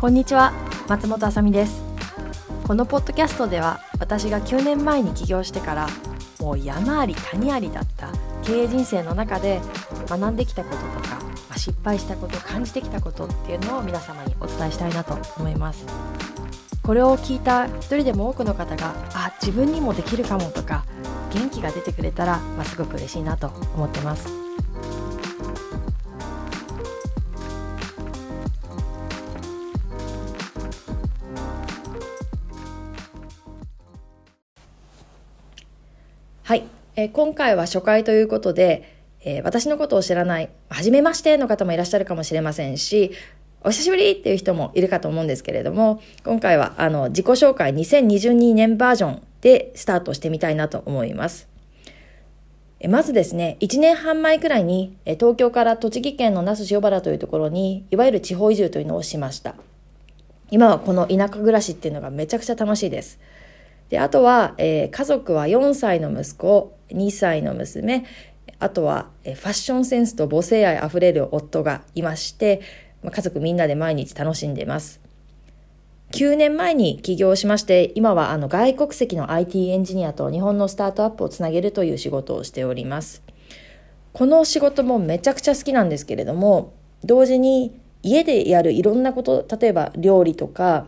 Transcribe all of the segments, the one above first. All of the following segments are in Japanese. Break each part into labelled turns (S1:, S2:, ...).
S1: こんにちは松本あさみです。このポッドキャストでは私が9年前に起業してからもう山あり谷ありだった経営人生の中で学んできたこととか失敗したこと感じてきたことっていうのを皆様にお伝えしたいなと思います。これを聞いた一人でも多くの方があ自分にもできるかもとか元気が出てくれたら、まあ、すごく嬉しいなと思ってます。はい、えー、今回は初回ということで、えー、私のことを知らない、初めましての方もいらっしゃるかもしれませんし、お久しぶりっていう人もいるかと思うんですけれども、今回はあの自己紹介2022年バージョンでスタートしてみたいなと思います。まずですね、1年半前くらいに東京から栃木県の那須塩原というところに、いわゆる地方移住というのをしました。今はこの田舎暮らしっていうのがめちゃくちゃ楽しいです。で、あとは、えー、家族は4歳の息子、2歳の娘、あとは、え、ファッションセンスと母性愛あふれる夫がいまして、ま、家族みんなで毎日楽しんでます。9年前に起業しまして、今はあの外国籍の IT エンジニアと日本のスタートアップをつなげるという仕事をしております。この仕事もめちゃくちゃ好きなんですけれども、同時に家でやるいろんなこと、例えば料理とか、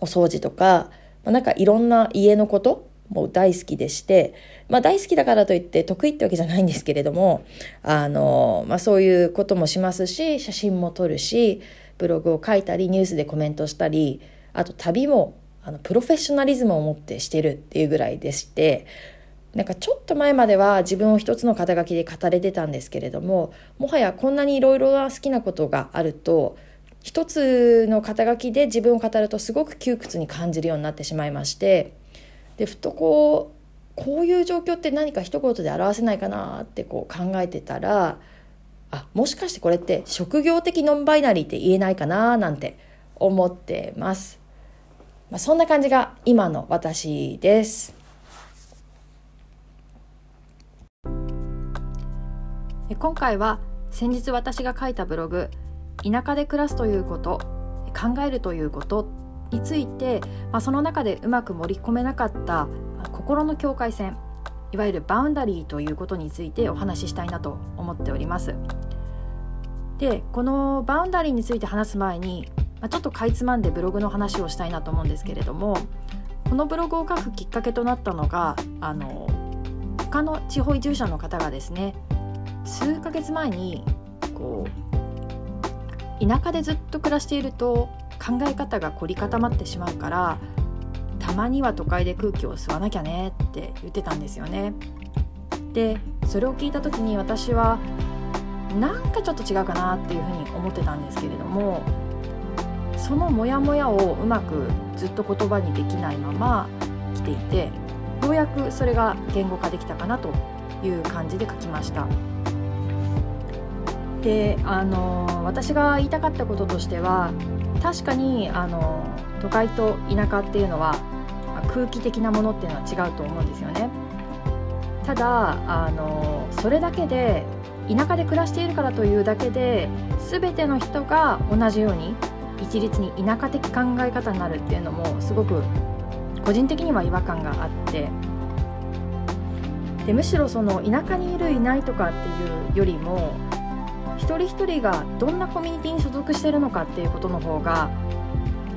S1: お掃除とか、ま、なんかいろんな家のことも大好きでして、まあ大好きだからといって得意ってわけじゃないんですけれども、あの、まあそういうこともしますし、写真も撮るし、ブログを書いたり、ニュースでコメントしたり、あと旅も、あの、プロフェッショナリズムを持ってしてるっていうぐらいでして、なんかちょっと前までは自分を一つの肩書きで語れてたんですけれども、もはやこんなにいろいろな好きなことがあると、一つの肩書きで自分を語るとすごく窮屈に感じるようになってしまいましてでふとこうこういう状況って何か一言で表せないかなってこう考えてたらあもしかしてこれって職業的ノンバイナリーって言えないかななんて思ってます、まあ、そんな感じが今の私です。今回は先日私が書いたブログ田舎で暮らすということ考えるということについて、まあ、その中でうまく盛り込めなかった心の境界線いわゆるバウンダリーということについてお話ししたいなと思っております。でこのバウンダリーについて話す前に、ま、ちょっとかいつまんでブログの話をしたいなと思うんですけれどもこのブログを書くきっかけとなったのがあの他の地方移住者の方がですね数ヶ月前にこう田舎でずっと暮らしていると考え方が凝り固まってしまうからたまには都会で空気を吸わなきゃねって言ってたんですよね。でそれを聞いた時に私はなんかちょっと違うかなっていうふうに思ってたんですけれどもそのモヤモヤをうまくずっと言葉にできないまま来ていてようやくそれが言語化できたかなという感じで書きました。であの私が言いたかったこととしては確かにあの都会と田舎っていうのは空気的なものっていうのは違うと思うんですよね。ただあのそれだけで田舎で暮らしているからというだけで全ての人が同じように一律に田舎的考え方になるっていうのもすごく個人的には違和感があってでむしろその田舎にいるいないとかっていうよりも一人一人がどんなコミュニティに所属してるのかっていうことの方が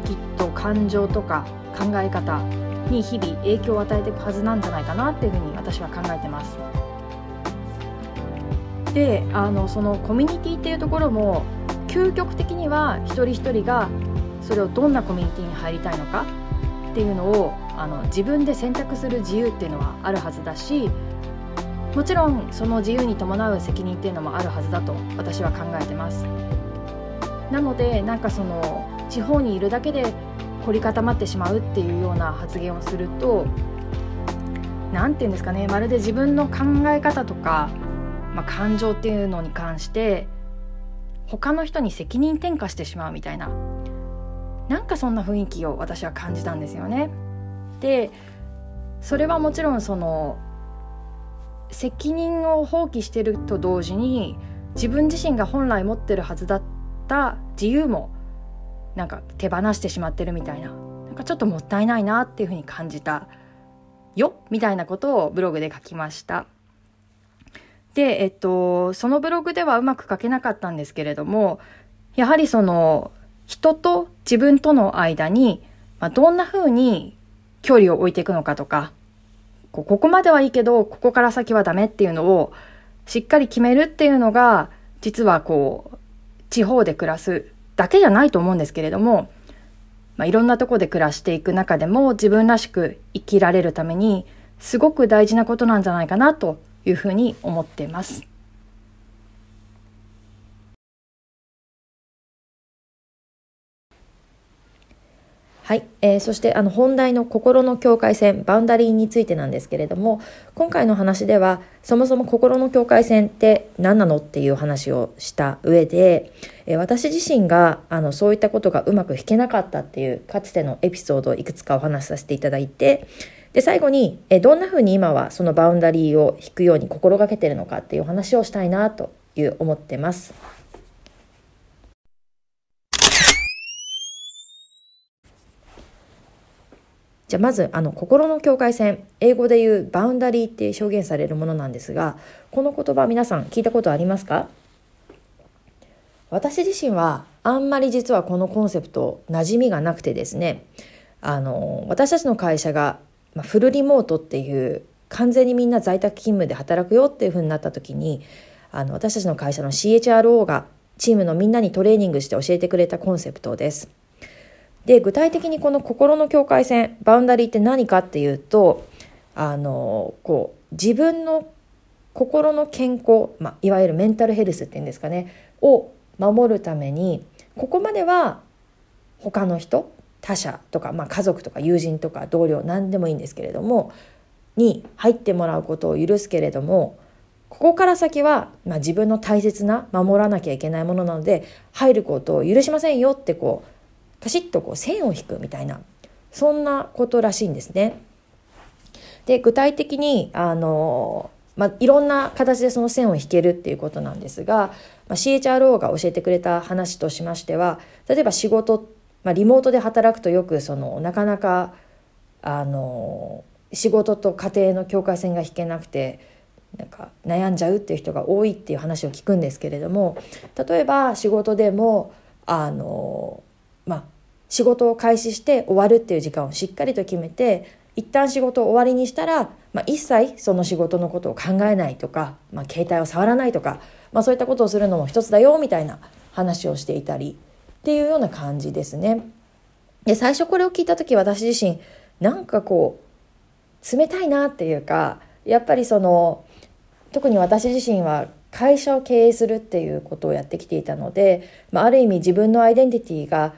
S1: きっと感情とか考え方に日々影響を与えていくはずなんじゃないかなっていうふうに私は考えてます。であのそのコミュニティっていうところも究極的には一人一人がそれをどんなコミュニティに入りたいのかっていうのをあの自分で選択する自由っていうのはあるはずだしもちろんその自由に伴う責任っていうのもあるはずだと私は考えてますなのでなんかその地方にいるだけで凝り固まってしまうっていうような発言をすると何て言うんですかねまるで自分の考え方とか、まあ、感情っていうのに関して他の人に責任転嫁してしまうみたいななんかそんな雰囲気を私は感じたんですよね。でそれはもちろんその責任を放棄してると同時に自分自身が本来持ってるはずだった自由もなんか手放してしまってるみたいななんかちょっともったいないなっていうふうに感じたよみたいなことをブログで書きました。で、えっと、そのブログではうまく書けなかったんですけれども、やはりその人と自分との間に、まあ、どんな風に距離を置いていくのかとか、ここまではいいけど、ここから先はダメっていうのをしっかり決めるっていうのが、実はこう、地方で暮らすだけじゃないと思うんですけれども、まあ、いろんなとこで暮らしていく中でも自分らしく生きられるためにすごく大事なことなんじゃないかなというふうに思っています。はい、えー、そしてあの本題の心の境界線バウンダリーについてなんですけれども今回の話ではそもそも心の境界線って何なのっていう話をした上で、えー、私自身があのそういったことがうまく弾けなかったっていうかつてのエピソードをいくつかお話しさせていただいてで最後に、えー、どんなふうに今はそのバウンダリーを引くように心がけてるのかっていう話をしたいなという思ってます。じゃあまずあの心の境界線英語で言うバウンダリーって表現されるものなんですがこの言葉皆さん聞いたことありますか？私自身はあんまり実はこのコンセプト馴染みがなくてですねあの私たちの会社が、ま、フルリモートっていう完全にみんな在宅勤務で働くよっていうふうになった時にあの私たちの会社の CHRO がチームのみんなにトレーニングして教えてくれたコンセプトです。で具体的にこの心の境界線バウンダリーって何かっていうとあのこう自分の心の健康、まあ、いわゆるメンタルヘルスっていうんですかねを守るためにここまでは他の人他者とか、まあ、家族とか友人とか同僚何でもいいんですけれどもに入ってもらうことを許すけれどもここから先は、まあ、自分の大切な守らなきゃいけないものなので入ることを許しませんよってこうパシッとこう線を引くみたいなそんなことらしいんですね。で具体的にあの、まあ、いろんな形でその線を引けるっていうことなんですが、まあ、CHRO が教えてくれた話としましては例えば仕事、まあ、リモートで働くとよくそのなかなかあの仕事と家庭の境界線が引けなくてなんか悩んじゃうっていう人が多いっていう話を聞くんですけれども例えば仕事でもあの仕事を開始して終わるっていう時間をしっかりと決めて一旦仕事を終わりにしたら、まあ、一切その仕事のことを考えないとか、まあ、携帯を触らないとか、まあ、そういったことをするのも一つだよみたいな話をしていたりっていうような感じですね。で最初これを聞いた時私自身なんかこう冷たいなっていうかやっぱりその特に私自身は会社を経営するっていうことをやってきていたので、まあ、ある意味自分のアイデンティティが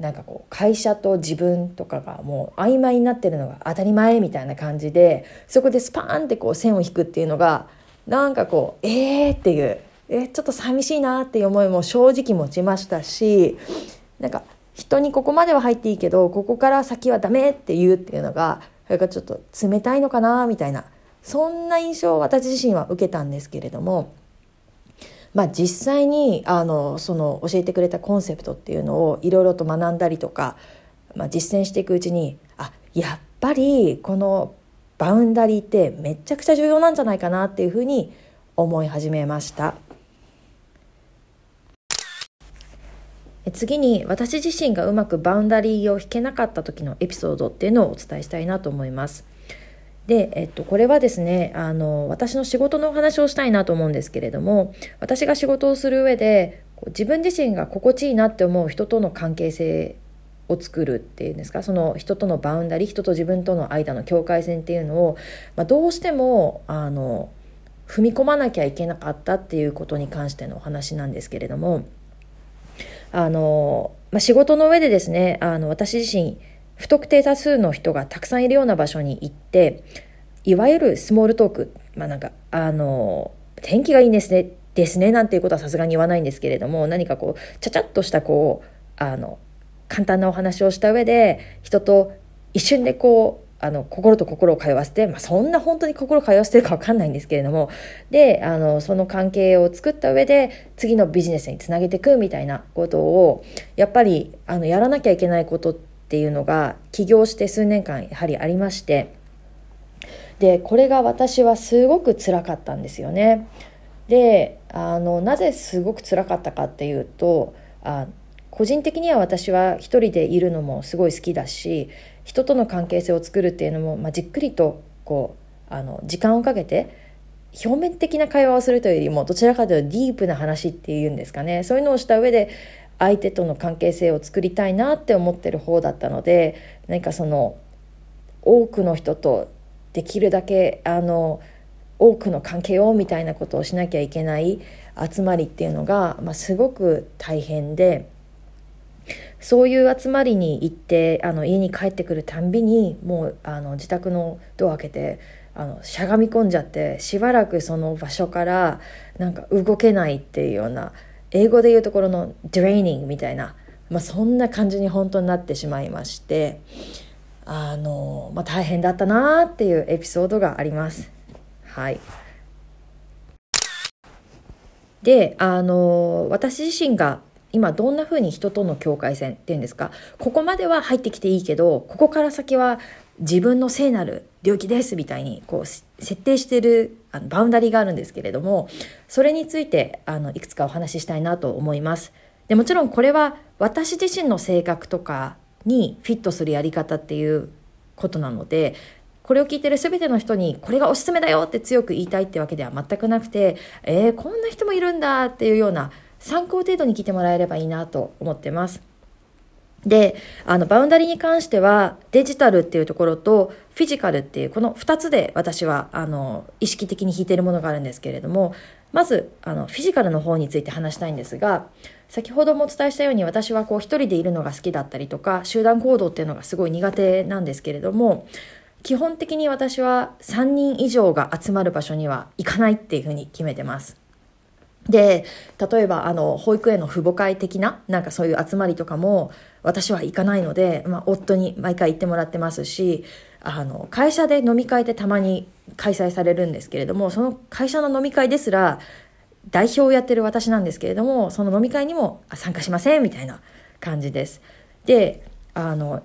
S1: なんかこう会社と自分とかがもう曖昧になってるのが当たり前みたいな感じでそこでスパーンってこう線を引くっていうのがなんかこうえーっていうえちょっと寂しいなっていう思いも正直持ちましたしなんか人にここまでは入っていいけどここから先はダメって言うっていうのがそれがちょっと冷たいのかなみたいなそんな印象を私自身は受けたんですけれども。まあ、実際にあのその教えてくれたコンセプトっていうのをいろいろと学んだりとか、まあ、実践していくうちにあやっぱりこのバウンダリーってめちゃくちゃ重要なんじゃないかなっていうふうに思い始めました。次に私自身がうまくバウンダリーを引けなかった時のエピソードっていうのをお伝えしたいなと思います。で、えっと、これはですね、あの、私の仕事のお話をしたいなと思うんですけれども、私が仕事をする上で、自分自身が心地いいなって思う人との関係性を作るっていうんですかその人とのバウンダリ人と自分との間の境界線っていうのを、まあ、どうしてもあの踏み込まなきゃいけなかったっていうことに関してのお話なんですけれどもあの、まあ、仕事の上でですねあの私自身不特定多数の人がたくさんいるような場所に行っていわゆるスモールトークまあなんかあの天気がいいですねですねなんていうことはさすがに言わないんですけれども何かこうちゃちゃっとしたこうあの簡単なお話をした上で人と一瞬でこうあの心と心を通わせて、まあ、そんな本当に心を通わせてるか分かんないんですけれどもであのその関係を作った上で次のビジネスにつなげていくみたいなことをやっぱりあのやらなきゃいけないことってっていうのが起業して数年間やはりありましてでこれが私はすごく辛かったんですよね。であのなぜすごく辛かったかっていうとあ個人的には私は一人でいるのもすごい好きだし人との関係性を作るっていうのも、まあ、じっくりとこうあの時間をかけて表面的な会話をするというよりもどちらかというとディープな話っていうんですかねそういうのをした上で相手との関係性を作りたいなって思ってる方だったので何かその多くの人とできるだけあの多くの関係をみたいなことをしなきゃいけない集まりっていうのが、まあ、すごく大変でそういう集まりに行ってあの家に帰ってくるたんびにもうあの自宅のドア開けてあのしゃがみ込んじゃってしばらくその場所からなんか動けないっていうような英語で言うところの「ドレーニング」みたいな、まあ、そんな感じに本当になってしまいましてあの、まあ、大変だったなっていうエピソードがあります。はい。で、あの、私自身が今どんな風に人との境界線っていうんですか、ここまでは入ってきていいけど、ここから先は自分の聖なる領域ですみたいにこう設定してるあのバウンダリーがあるんですけれどもそれについてあのいくつかお話ししたいなと思いますでもちろんこれは私自身の性格とかにフィットするやり方っていうことなのでこれを聞いてる全ての人にこれがおすすめだよって強く言いたいってわけでは全くなくてえー、こんな人もいるんだっていうような参考程度に聞いてもらえればいいなと思ってます。であのバウンダリーに関してはデジタルっていうところとフィジカルっていうこの2つで私はあの意識的に引いているものがあるんですけれどもまずあのフィジカルの方について話したいんですが先ほどもお伝えしたように私はこう一人でいるのが好きだったりとか集団行動っていうのがすごい苦手なんですけれども基本的に私は3人以上が集まる場所には行かないっていうふうに決めてます。で例えばあの保育園の父母会的ななんかそういう集まりとかも私は行かないので、まあ、夫に毎回行ってもらってますしあの会社で飲み会ってたまに開催されるんですけれどもその会社の飲み会ですら代表をやってる私なんですけれどもその飲み会にも参加しませんみたいな感じです。であの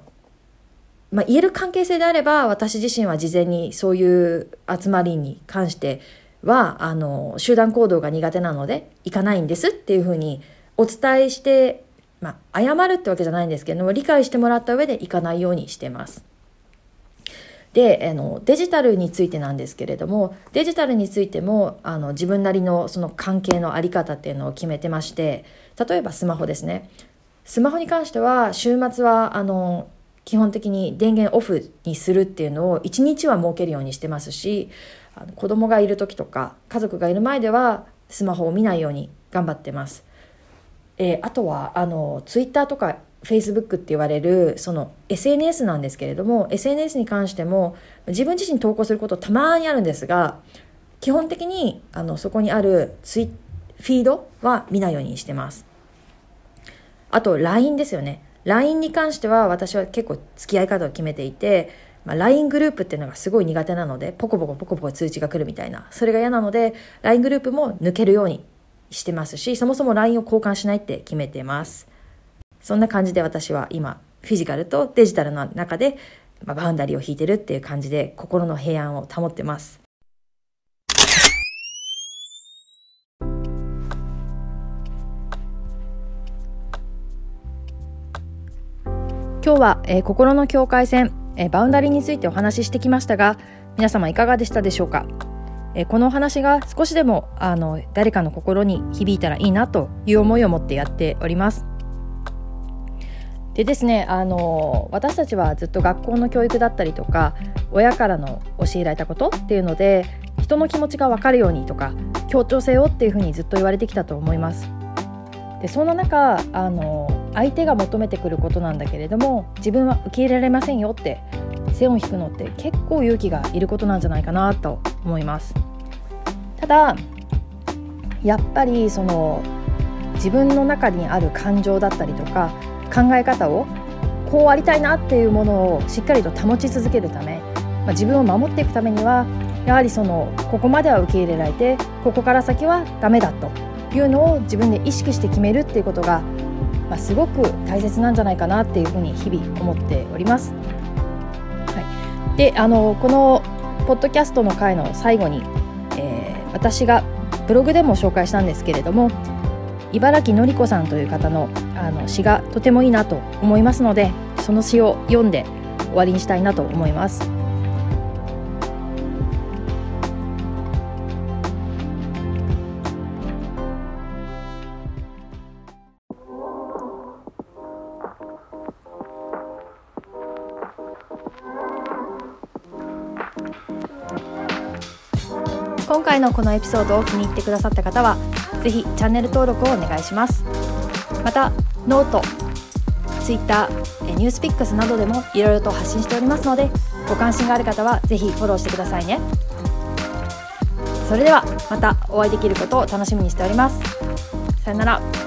S1: まあ、言える関係性であれば私自身は事前にそういう集まりに関してはあの集団行動が苦手なので行かないんですっていうふうにお伝えして、まあ、謝るってわけじゃないんですけども理解してもらった上で行かないようにしてます。であのデジタルについてなんですけれどもデジタルについてもあの自分なりのその関係の在り方っていうのを決めてまして例えばスマホですねスマホに関しては週末はあの基本的に電源オフにするっていうのを1日は設けるようにしてますしあの子供がいる時とか家族がいる前ではスマホを見ないように頑張ってます。えー、あとはあのツイッターとかフェイスブックって言われるその SNS なんですけれども SNS に関しても自分自身投稿することたまにあるんですが基本的にあのそこにあるツイフィードは見ないようにしてますあと LINE ですよね LINE に関しては私は結構付き合い方を決めていて、まあ、LINE グループっていうのがすごい苦手なのでポコポコポコポコ通知が来るみたいな。それが嫌なので LINE グループも抜けるようにしてますしそもそも LINE を交換しないって決めてます。そんな感じで私は今フィジカルとデジタルの中で、まあ、バウンダリーを引いてるっていう感じで心の平安を保ってます。今日は、えー、心の境界線、えー、バウンダリーについてお話ししてきましたが皆様いかがでしたでしょうか、えー、このお話が少しでもあの誰かの心に響いたらいいなという思いを持ってやっております。でですねあの私たちはずっと学校の教育だったりとか親からの教えられたことっていうので人の気持ちが分かるようにとか協調性をっていうふうにずっと言われてきたと思います。でそんな中あの相手が求めてくることなんだけれども自分は受け入れられませんよって線を引くのって結構勇気がいることなんじゃないかなと思います。ただやっぱりその自分の中にある感情だったりとか考え方をこうありたいなっていうものをしっかりと保ち続けるためまあ、自分を守っていくためにはやはりそのここまでは受け入れられてここから先はダメだと。いうのを自分で意識して決めるっていうことが、まあ、すごく大切なんじゃないかなっていうふうに日々思っております。はい、であのこのポッドキャストの回の最後に、えー、私がブログでも紹介したんですけれども茨城のり子さんという方のあの詩がとてもいいなと思いますのでその詩を読んで終わりにしたいなと思います。回のこのエピソードを気に入ってくださった方はぜひチャンネル登録をお願いします。またノート、ツイッター、ニュースピックスなどでもいろいろと発信しておりますのでご関心がある方はぜひフォローしてくださいね。それではまたお会いできることを楽しみにしております。さよなら。